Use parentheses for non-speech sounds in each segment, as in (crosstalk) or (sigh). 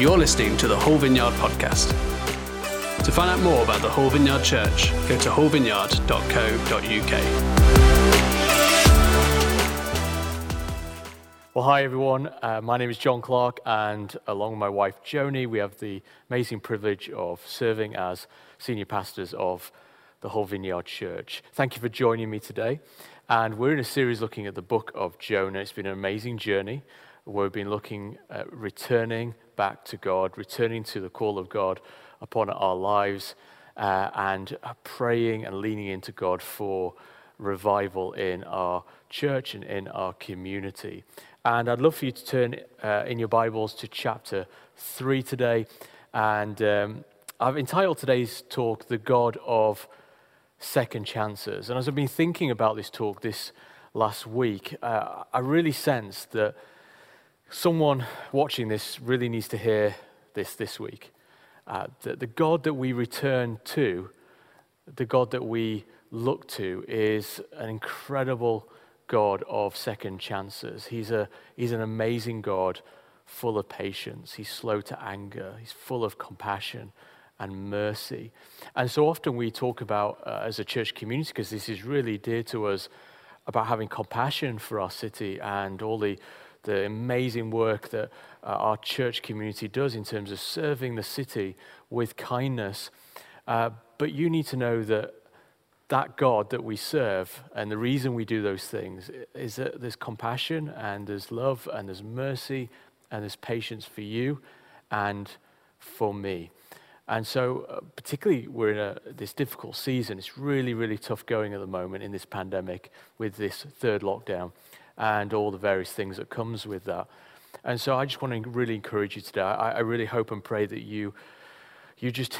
You're listening to the Hull Vineyard podcast. To find out more about the Hull Vineyard Church, go to hullvineyard.co.uk. Well, hi everyone. Uh, my name is John Clarke, and along with my wife Joni, we have the amazing privilege of serving as senior pastors of the Hull Vineyard Church. Thank you for joining me today. And we're in a series looking at the book of Jonah. It's been an amazing journey. We've been looking at returning back to God, returning to the call of God upon our lives, uh, and praying and leaning into God for revival in our church and in our community. And I'd love for you to turn uh, in your Bibles to chapter 3 today. And um, I've entitled today's talk, The God of Second Chances. And as I've been thinking about this talk this last week, uh, I really sensed that Someone watching this really needs to hear this this week. Uh, the God that we return to, the God that we look to, is an incredible God of second chances. He's, a, he's an amazing God full of patience. He's slow to anger. He's full of compassion and mercy. And so often we talk about, uh, as a church community, because this is really dear to us, about having compassion for our city and all the the amazing work that uh, our church community does in terms of serving the city with kindness. Uh, but you need to know that that God that we serve and the reason we do those things is that there's compassion and there's love and there's mercy and there's patience for you and for me. And so, uh, particularly, we're in a, this difficult season. It's really, really tough going at the moment in this pandemic with this third lockdown and all the various things that comes with that. And so I just want to really encourage you today. I, I really hope and pray that you, you just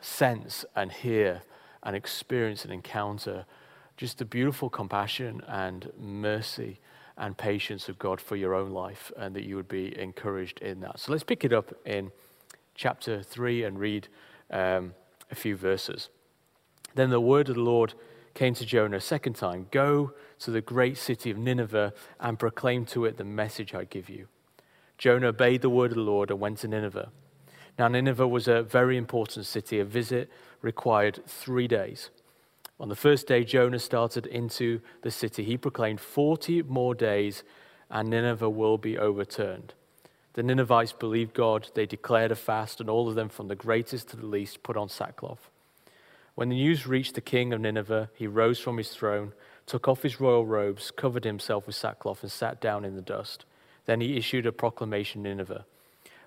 sense and hear and experience and encounter just the beautiful compassion and mercy and patience of God for your own life, and that you would be encouraged in that. So let's pick it up in chapter 3 and read um, a few verses. Then the word of the Lord came to Jonah a second time Go to the great city of Nineveh and proclaim to it the message I give you. Jonah obeyed the word of the Lord and went to Nineveh. Now, Nineveh was a very important city. A visit required three days. On the first day, Jonah started into the city. He proclaimed 40 more days, and Nineveh will be overturned. The Ninevites believed God. They declared a fast, and all of them, from the greatest to the least, put on sackcloth. When the news reached the king of Nineveh, he rose from his throne, took off his royal robes, covered himself with sackcloth, and sat down in the dust. Then he issued a proclamation in Nineveh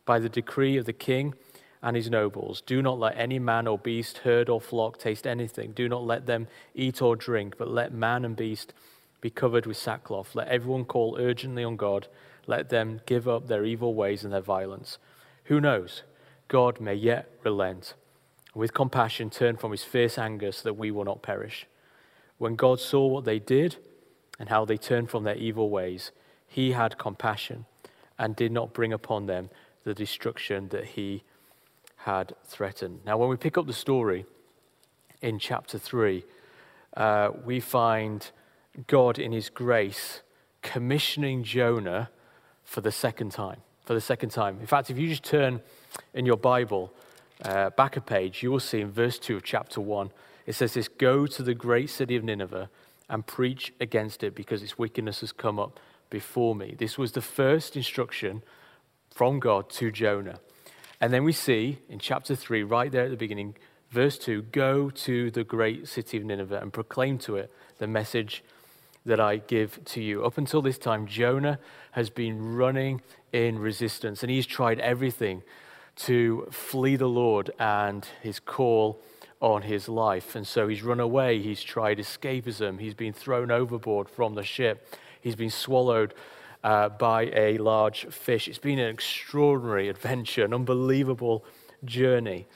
By the decree of the king and his nobles, do not let any man or beast, herd or flock taste anything. Do not let them eat or drink, but let man and beast be covered with sackcloth. Let everyone call urgently on God. Let them give up their evil ways and their violence. Who knows? God may yet relent with compassion turn from his fierce anger so that we will not perish. When God saw what they did and how they turned from their evil ways, he had compassion and did not bring upon them the destruction that he had threatened. Now, when we pick up the story in chapter 3, uh, we find God in his grace commissioning Jonah for the second time. For the second time. In fact, if you just turn in your Bible uh, back a page, you will see in verse 2 of chapter 1, it says this Go to the great city of Nineveh and preach against it because its wickedness has come up before me. This was the first instruction from God to Jonah. And then we see in chapter 3, right there at the beginning, verse 2 Go to the great city of Nineveh and proclaim to it the message that I give to you. Up until this time, Jonah has been running in resistance and he's tried everything to flee the Lord and his call on his life. And so he's run away, he's tried escapism, he's been thrown overboard from the ship, he's been swallowed uh, by a large fish. It's been an extraordinary adventure, an unbelievable journey.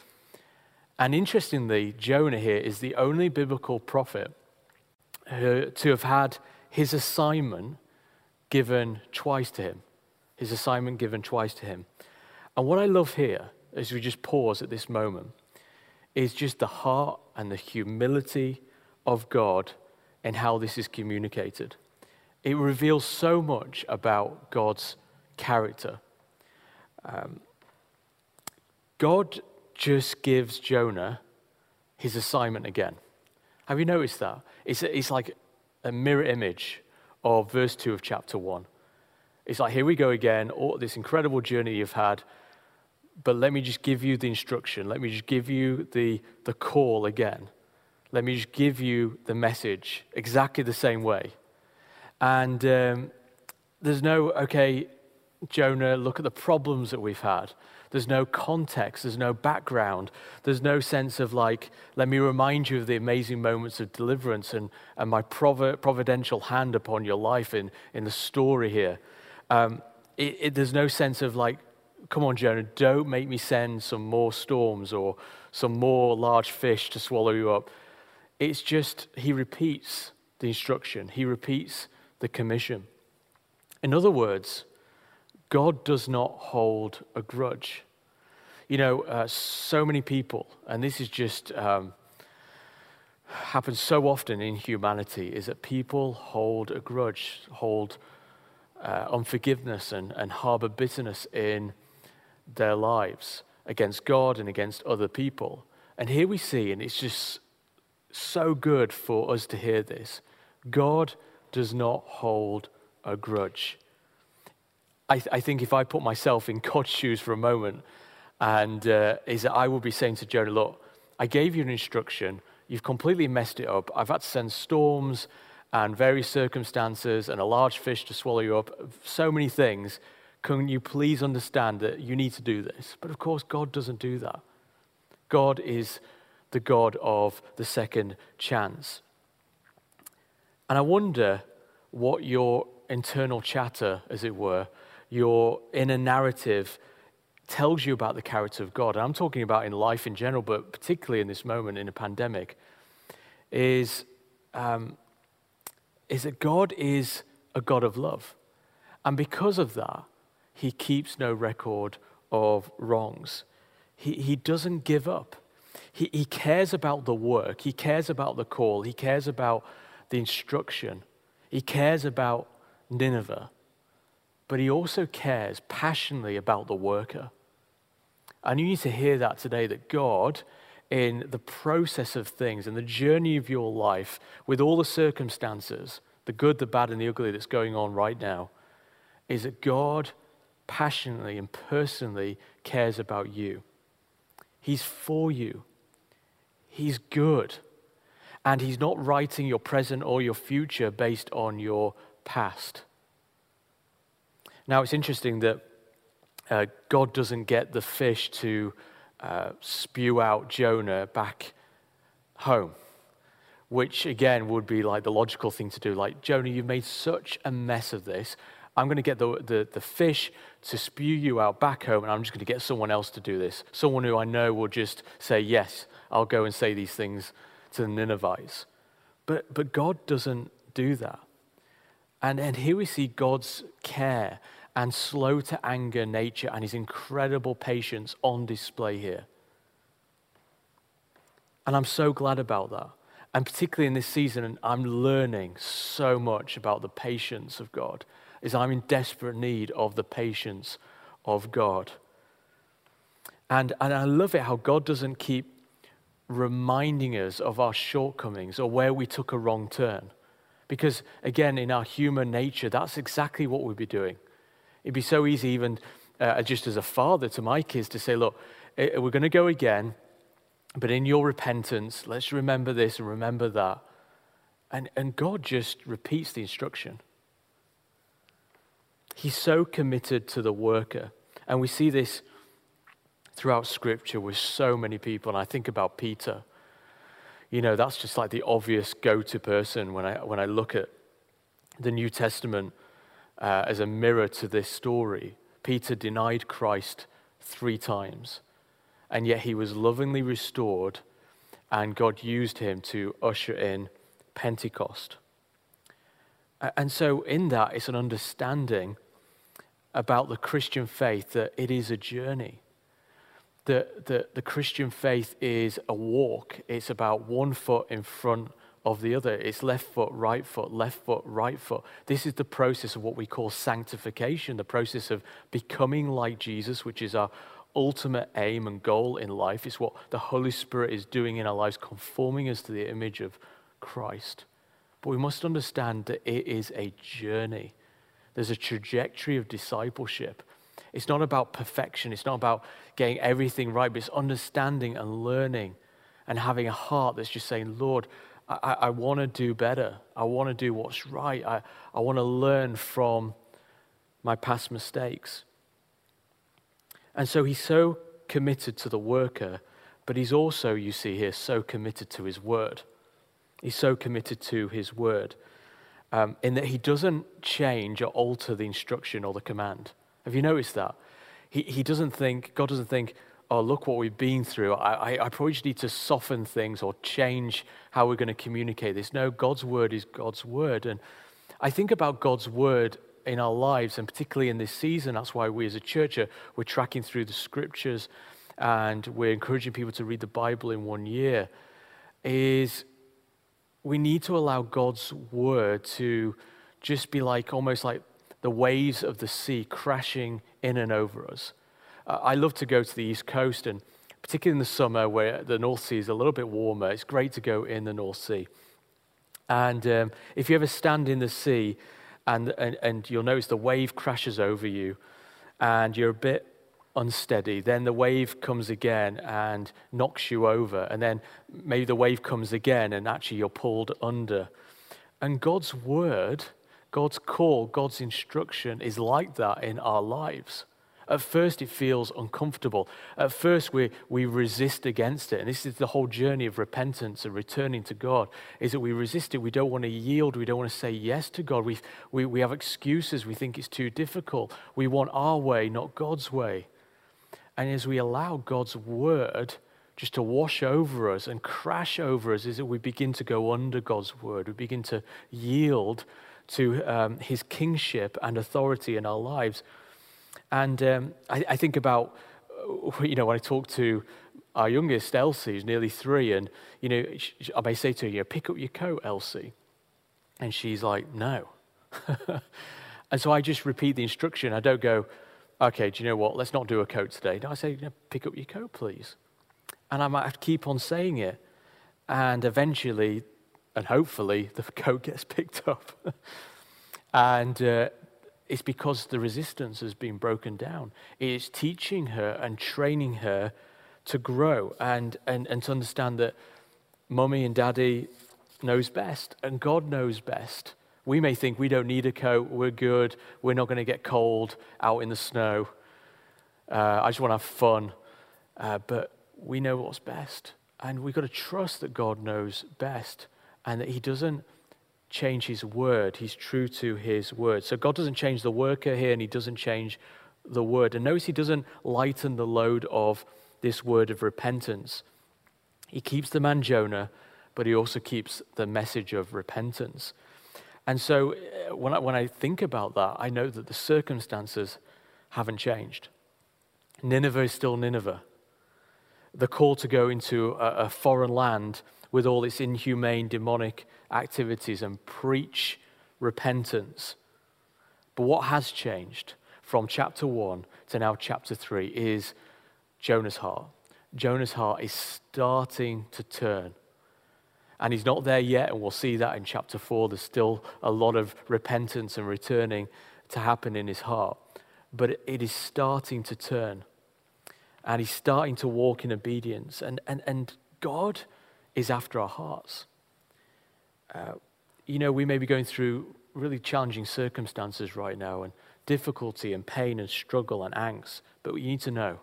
And interestingly, Jonah here is the only biblical prophet to have had his assignment given twice to him. His assignment given twice to him. And what I love here, as we just pause at this moment, is just the heart and the humility of God and how this is communicated. It reveals so much about God's character. Um, God just gives Jonah his assignment again. Have you noticed that? It's, it's like a mirror image of verse 2 of chapter 1. It's like, here we go again, all this incredible journey you've had, but let me just give you the instruction. Let me just give you the, the call again. Let me just give you the message exactly the same way. And um, there's no, okay, Jonah, look at the problems that we've had. There's no context, there's no background, there's no sense of like, let me remind you of the amazing moments of deliverance and, and my providential hand upon your life in, in the story here. Um, it, it, there's no sense of like, come on, Jonah, don't make me send some more storms or some more large fish to swallow you up. It's just, he repeats the instruction, he repeats the commission. In other words, God does not hold a grudge. You know, uh, so many people, and this is just um, happens so often in humanity, is that people hold a grudge, hold uh, unforgiveness, and, and harbor bitterness in their lives against God and against other people. And here we see, and it's just so good for us to hear this God does not hold a grudge. I, th- I think if I put myself in God's shoes for a moment, and uh, is that I would be saying to Jonah, look, I gave you an instruction, you've completely messed it up. I've had to send storms and various circumstances and a large fish to swallow you up, so many things. Can you please understand that you need to do this? But of course, God doesn't do that. God is the God of the second chance. And I wonder what your internal chatter, as it were, your inner narrative tells you about the character of God, and I'm talking about in life in general, but particularly in this moment in a pandemic, is, um, is that God is a God of love. And because of that, he keeps no record of wrongs. He, he doesn't give up. He, he cares about the work, he cares about the call, he cares about the instruction, he cares about Nineveh but he also cares passionately about the worker. And you need to hear that today that God, in the process of things, in the journey of your life, with all the circumstances, the good, the bad, and the ugly that's going on right now, is that God passionately and personally cares about you. He's for you, He's good. And He's not writing your present or your future based on your past. Now, it's interesting that uh, God doesn't get the fish to uh, spew out Jonah back home, which again would be like the logical thing to do. Like, Jonah, you've made such a mess of this. I'm going to get the, the, the fish to spew you out back home, and I'm just going to get someone else to do this. Someone who I know will just say, Yes, I'll go and say these things to the Ninevites. But, but God doesn't do that. And, and here we see God's care and slow to anger nature and his incredible patience on display here. And I'm so glad about that. And particularly in this season, I'm learning so much about the patience of God, is I'm in desperate need of the patience of God. And, and I love it how God doesn't keep reminding us of our shortcomings or where we took a wrong turn. Because again, in our human nature, that's exactly what we'd be doing. It'd be so easy, even uh, just as a father to my kids, to say, Look, eh, we're going to go again, but in your repentance, let's remember this and remember that. And, and God just repeats the instruction. He's so committed to the worker. And we see this throughout Scripture with so many people. And I think about Peter. You know, that's just like the obvious go to person when I, when I look at the New Testament uh, as a mirror to this story. Peter denied Christ three times, and yet he was lovingly restored, and God used him to usher in Pentecost. And so, in that, it's an understanding about the Christian faith that it is a journey. That the, the Christian faith is a walk, it's about one foot in front of the other. It's left foot, right foot, left foot, right foot. This is the process of what we call sanctification, the process of becoming like Jesus, which is our ultimate aim and goal in life. It's what the Holy Spirit is doing in our lives, conforming us to the image of Christ. But we must understand that it is a journey. There's a trajectory of discipleship. It's not about perfection, it's not about getting everything right, but it's understanding and learning and having a heart that's just saying, Lord, I, I want to do better. I want to do what's right. I, I want to learn from my past mistakes. And so he's so committed to the worker, but he's also, you see here, so committed to his word. He's so committed to his word um, in that he doesn't change or alter the instruction or the command. Have you noticed that? He, he doesn't think, God doesn't think, oh, look what we've been through. I, I, I probably just need to soften things or change how we're going to communicate this. No, God's word is God's word. And I think about God's word in our lives, and particularly in this season, that's why we as a church are we're tracking through the scriptures and we're encouraging people to read the Bible in one year, is we need to allow God's word to just be like almost like the waves of the sea crashing in and over us. Uh, I love to go to the East Coast, and particularly in the summer where the North Sea is a little bit warmer, it's great to go in the North Sea. And um, if you ever stand in the sea, and, and, and you'll notice the wave crashes over you, and you're a bit unsteady. Then the wave comes again and knocks you over. And then maybe the wave comes again and actually you're pulled under. And God's word, God's call, God's instruction is like that in our lives. At first, it feels uncomfortable. At first, we, we resist against it. And this is the whole journey of repentance and returning to God, is that we resist it. We don't want to yield. We don't want to say yes to God. We, we, we have excuses. We think it's too difficult. We want our way, not God's way. And as we allow God's word just to wash over us and crash over us, is that we begin to go under God's word. We begin to yield to um, his kingship and authority in our lives. And um, I, I, think about, uh, you know, when I talk to our youngest, Elsie, who's nearly three, and, you know, I may say to her, you know, pick up your coat, Elsie. And she's like, no. (laughs) and so I just repeat the instruction. I don't go, okay, do you know what? Let's not do a coat today. No, I say, pick up your coat, please. And I might have to keep on saying it. And eventually, and hopefully, the (laughs) coat gets picked up. (laughs) and uh, it's because the resistance has been broken down. It's teaching her and training her to grow and, and, and to understand that mummy and daddy knows best and God knows best. We may think we don't need a coat, we're good, we're not going to get cold out in the snow. Uh, I just want to have fun. Uh, but we know what's best. And we've got to trust that God knows best and that He doesn't change His word. He's true to His word. So God doesn't change the worker here and He doesn't change the word. And notice He doesn't lighten the load of this word of repentance. He keeps the man Jonah, but He also keeps the message of repentance. And so uh, when I, when I think about that, I know that the circumstances haven't changed. Nineveh is still Nineveh. The call to go into a, a foreign land with all its inhumane, demonic activities and preach repentance. But what has changed from chapter 1 to now chapter 3 is Jonah's heart. Jonah's heart is starting to turn. And he's not there yet, and we'll see that in chapter 4. There's still a lot of repentance and returning to happen in his heart. But it is starting to turn. And he's starting to walk in obedience. And, and, and God is after our hearts. Uh, you know, we may be going through really challenging circumstances right now, and difficulty and pain and struggle and angst. But we need to know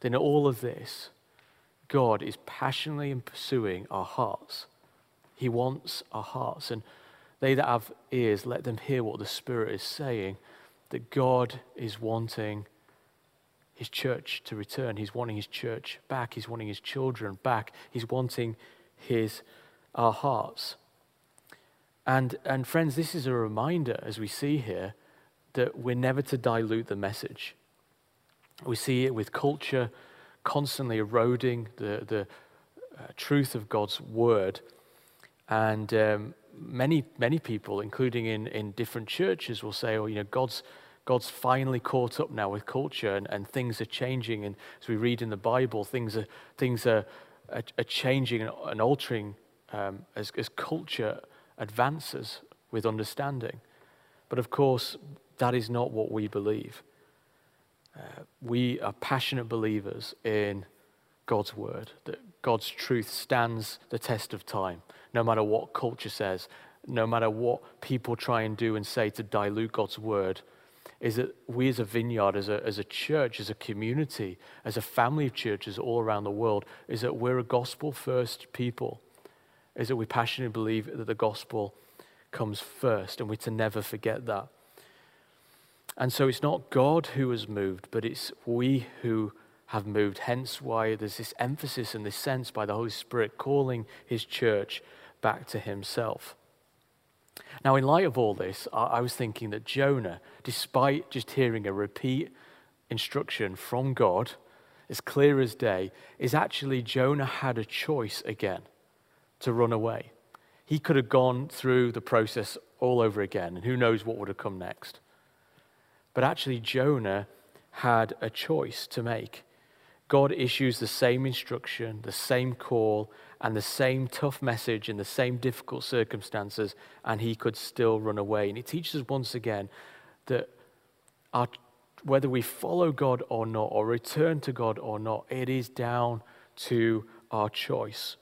that in all of this, God is passionately pursuing our hearts he wants our hearts. And they that have ears, let them hear what the Spirit is saying that God is wanting his church to return. He's wanting his church back. He's wanting his children back. He's wanting his our hearts. And, and friends, this is a reminder, as we see here, that we're never to dilute the message. We see it with culture constantly eroding the, the uh, truth of God's word. And um, many, many people, including in, in different churches, will say, oh, you know, God's, God's finally caught up now with culture and, and things are changing. And as we read in the Bible, things are, things are, are, are changing and, altering um, as, as culture advances with understanding. But of course, that is not what we believe. Uh, we are passionate believers in God's word, that God's truth stands the test of time, no matter what culture says, no matter what people try and do and say to dilute God's word. Is that we as a vineyard, as a, as a church, as a community, as a family of churches all around the world, is that we're a gospel first people. Is that we passionately believe that the gospel comes first, and we're to never forget that. And so it's not God who has moved, but it's we who have moved. Hence, why there's this emphasis and this sense by the Holy Spirit calling his church back to himself. Now, in light of all this, I was thinking that Jonah, despite just hearing a repeat instruction from God, as clear as day, is actually Jonah had a choice again to run away. He could have gone through the process all over again, and who knows what would have come next. But actually, Jonah had a choice to make. God issues the same instruction, the same call, and the same tough message in the same difficult circumstances, and he could still run away. And it teaches us once again that our, whether we follow God or not, or return to God or not, it is down to our choice.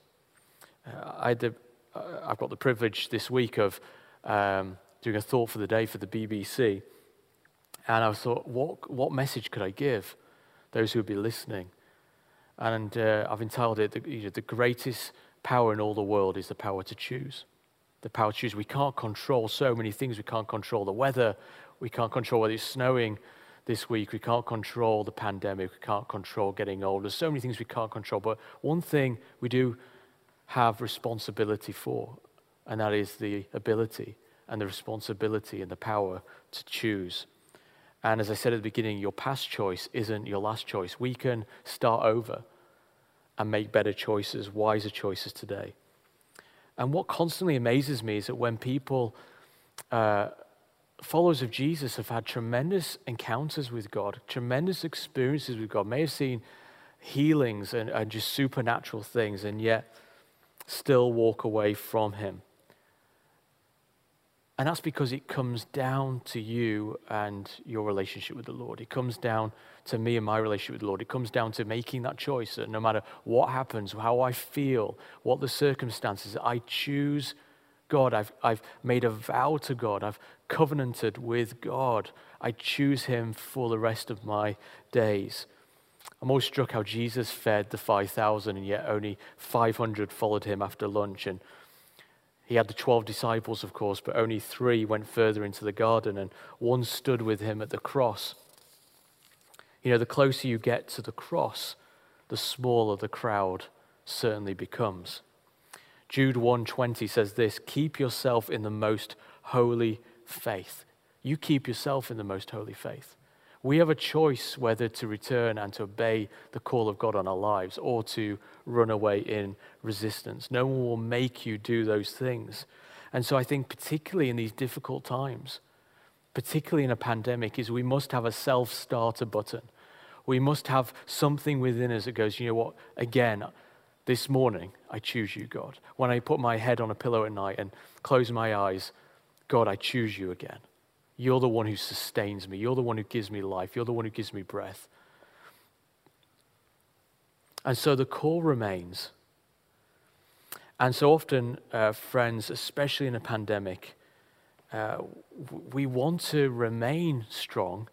Uh, I the, uh, I've got the privilege this week of um, doing a thought for the day for the BBC. And I thought, what, what message could I give those who would be listening? And uh, I've entitled it, the, you know, the greatest power in all the world is the power to choose. The power to choose. We can't control so many things. We can't control the weather. We can't control whether it's snowing this week. We can't control the pandemic. We can't control getting old. There's so many things we can't control. But one thing we do have responsibility for, and that is the ability and the responsibility and the power to choose. And as I said at the beginning, your past choice isn't your last choice. We can start over and make better choices, wiser choices today. And what constantly amazes me is that when people, uh, followers of Jesus, have had tremendous encounters with God, tremendous experiences with God, may have seen healings and, and just supernatural things, and yet still walk away from Him. And that's because it comes down to you and your relationship with the Lord. It comes down to me and my relationship with the Lord. It comes down to making that choice that no matter what happens, how I feel, what the circumstances, I choose God. I've, I've made a vow to God. I've covenanted with God. I choose Him for the rest of my days. I'm always struck how Jesus fed the 5,000 and yet only 500 followed Him after lunch. And he had the 12 disciples, of course, but only three went further into the garden, and one stood with him at the cross. You know, the closer you get to the cross, the smaller the crowd certainly becomes. Jude 1:20 says this, "Keep yourself in the most holy faith." You keep yourself in the most holy faith. We have a choice whether to return and to obey the call of God on our lives or to run away in resistance. No one will make you do those things. And so I think, particularly in these difficult times, particularly in a pandemic, is we must have a self starter button. We must have something within us that goes, you know what, again, this morning, I choose you, God. When I put my head on a pillow at night and close my eyes, God, I choose you again. You're the one who sustains me. You're the one who gives me life. You're the one who gives me breath. And so the call remains. And so often, uh, friends, especially in a pandemic, uh, we want to remain strong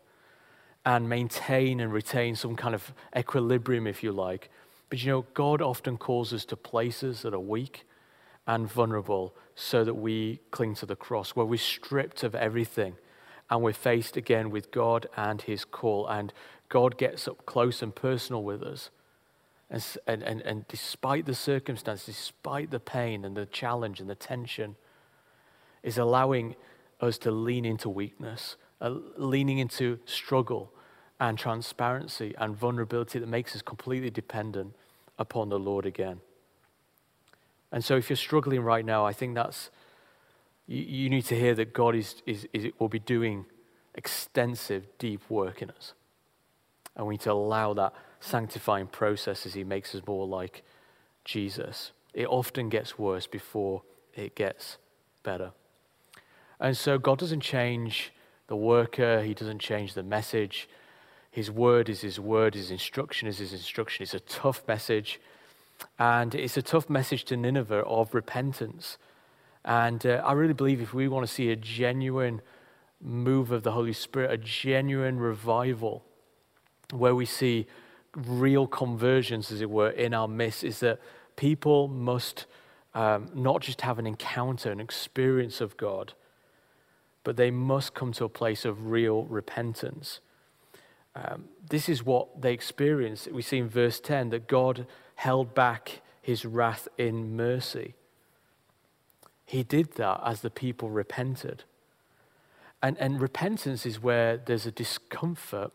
and maintain and retain some kind of equilibrium, if you like. But you know, God often calls us to places that are weak and vulnerable so that we cling to the cross, where we're stripped of everything and we're faced again with God and His call. And God gets up close and personal with us. And, and, and, and despite the circumstances, despite the pain and the challenge and the tension, is allowing us to lean into weakness, uh, leaning into struggle and transparency and vulnerability that makes us completely dependent upon the Lord again. And so, if you're struggling right now, I think that's you, need to hear that God is, is, is, will be doing extensive, deep work in us. And we need to allow that sanctifying process as He makes us more like Jesus. It often gets worse before it gets better. And so God doesn't change the worker, He doesn't change the message. His word is His word, His instruction is His instruction. It's a tough message. And it's a tough message to Nineveh of repentance. And uh, I really believe if we want to see a genuine move of the Holy Spirit, a genuine revival, where we see real conversions, as it were, in our midst, is that people must um, not just have an encounter, an experience of God, but they must come to a place of real repentance. Um, this is what they experienced. We see in verse 10 that God held back his wrath in mercy. He did that as the people repented. And, and repentance is where there's a discomfort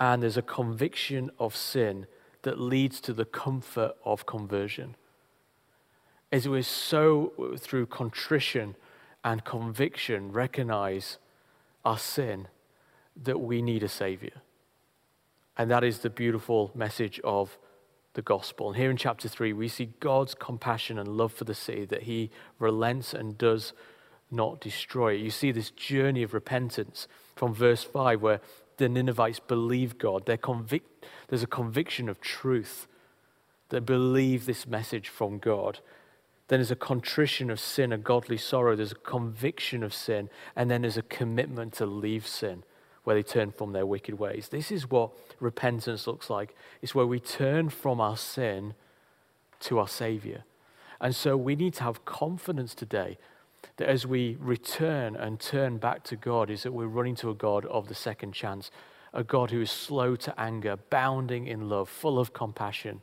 and there's a conviction of sin that leads to the comfort of conversion. As we so, through contrition and conviction, recognize our sin, that we need a Savior. And that is the beautiful message of the gospel. And here in chapter 3, we see God's compassion and love for the city, that He relents and does not destroy it. You see this journey of repentance from verse 5, where the Ninevites believe God. There's a conviction of truth. They believe this message from God. Then there's a contrition of sin, a godly sorrow. There's a conviction of sin. And then there's a commitment to leave sin, where they turn from their wicked ways. This is what repentance looks like. It's where we turn from our sin to our Savior. And so we need to have confidence today that as we return and turn back to God, is that we're running to a God of the second chance, a God who is slow to anger, bounding in love, full of compassion,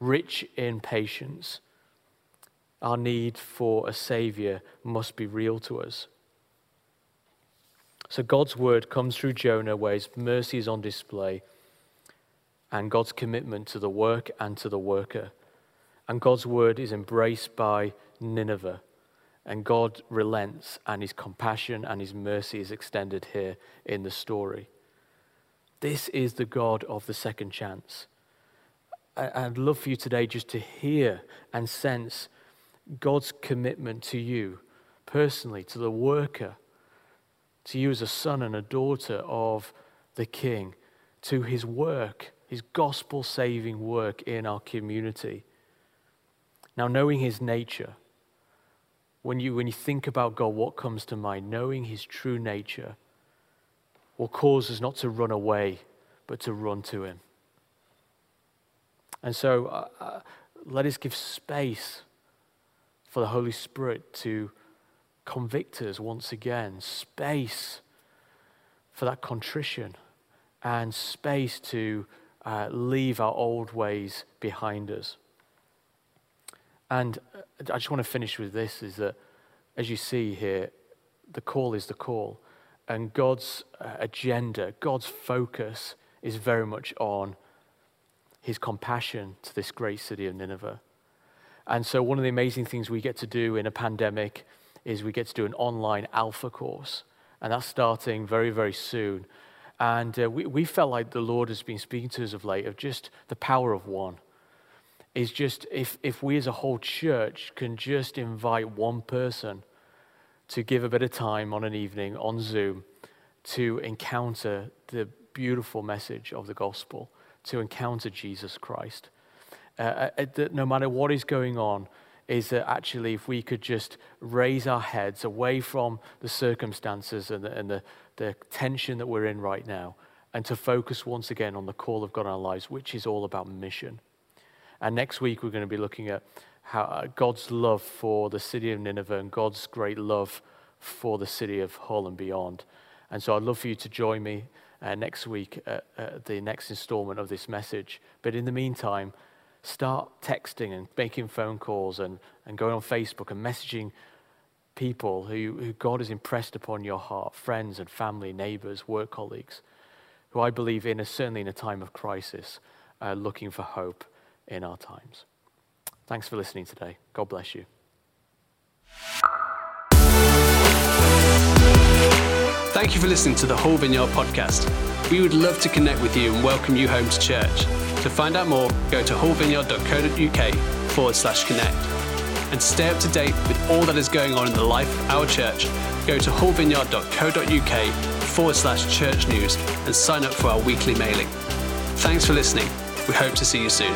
rich in patience. Our need for a Savior must be real to us. So God's word comes through Jonah, where his mercy is on display, and God's commitment to the work and to the worker. And God's word is embraced by Nineveh and God relents, and his compassion and his mercy is extended here in the story. This is the God of the second chance. I'd love for you today just to hear and sense God's commitment to you personally, to the worker, to you as a son and a daughter of the King, to his work, his gospel saving work in our community. Now, knowing his nature, when you, when you think about God, what comes to mind? Knowing his true nature will cause us not to run away, but to run to him. And so uh, uh, let us give space for the Holy Spirit to convict us once again, space for that contrition, and space to uh, leave our old ways behind us. And uh, I just want to finish with this is that, as you see here, the call is the call. And God's uh, agenda, God's focus is very much on his compassion to this great city of Nineveh. And so, one of the amazing things we get to do in a pandemic is we get to do an online alpha course. And that's starting very, very soon. And uh, we, we felt like the Lord has been speaking to us of late of just the power of one is just if, if we as a whole church can just invite one person to give a bit of time on an evening on Zoom to encounter the beautiful message of the gospel, to encounter Jesus Christ. Uh, uh, uh no matter what is going on, is that actually if we could just raise our heads away from the circumstances and the, and the, the tension that we're in right now, and to focus once again on the call of God in our lives, which is all about mission. And next week, we're going to be looking at how, uh, God's love for the city of Nineveh and God's great love for the city of Hull and beyond. And so I'd love for you to join me uh, next week at, at the next installment of this message. But in the meantime, start texting and making phone calls and, and going on Facebook and messaging people who, who God has impressed upon your heart friends and family, neighbors, work colleagues, who I believe in, a, certainly in a time of crisis, uh, looking for hope in our times. Thanks for listening today. God bless you. Thank you for listening to the Hull Vineyard podcast. We would love to connect with you and welcome you home to church. To find out more, go to hullvineyard.co.uk forward slash connect. And stay up to date with all that is going on in the life of our church, go to hullvineyard.co.uk forward slash church news and sign up for our weekly mailing. Thanks for listening. We hope to see you soon.